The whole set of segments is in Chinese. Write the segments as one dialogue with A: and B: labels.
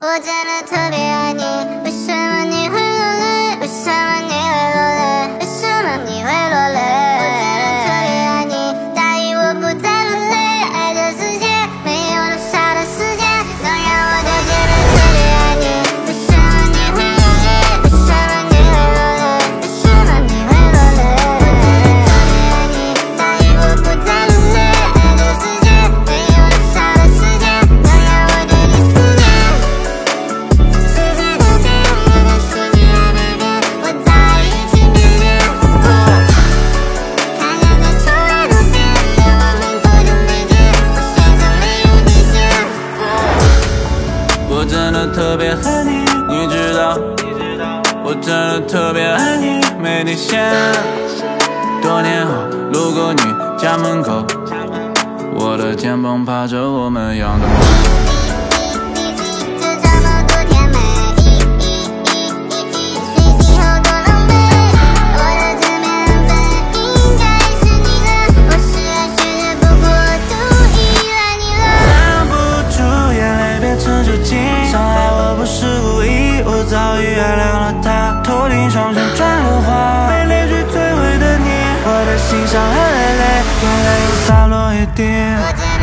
A: 我真的特别爱你，为什么？我真的特别恨你，你
B: 知道？我真的特别爱你，没底线。多年后路过你家门口，我的肩膀趴着我们养的猫。早已原谅了他，头顶双生转了花，被泪水摧毁的你，我的心伤痕累累，眼泪又洒落一地。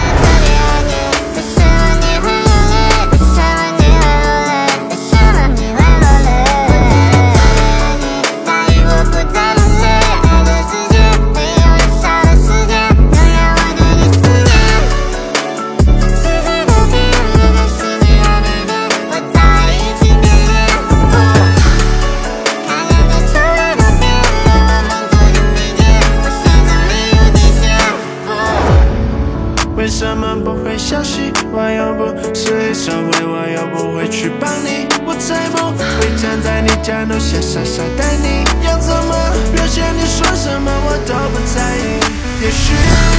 A: 为什么不
C: 回消息？我又不是黑社会，我又不会去帮你。我才不会站在你家楼下傻傻等你。要怎么表现？你说什么我都不在意。也许。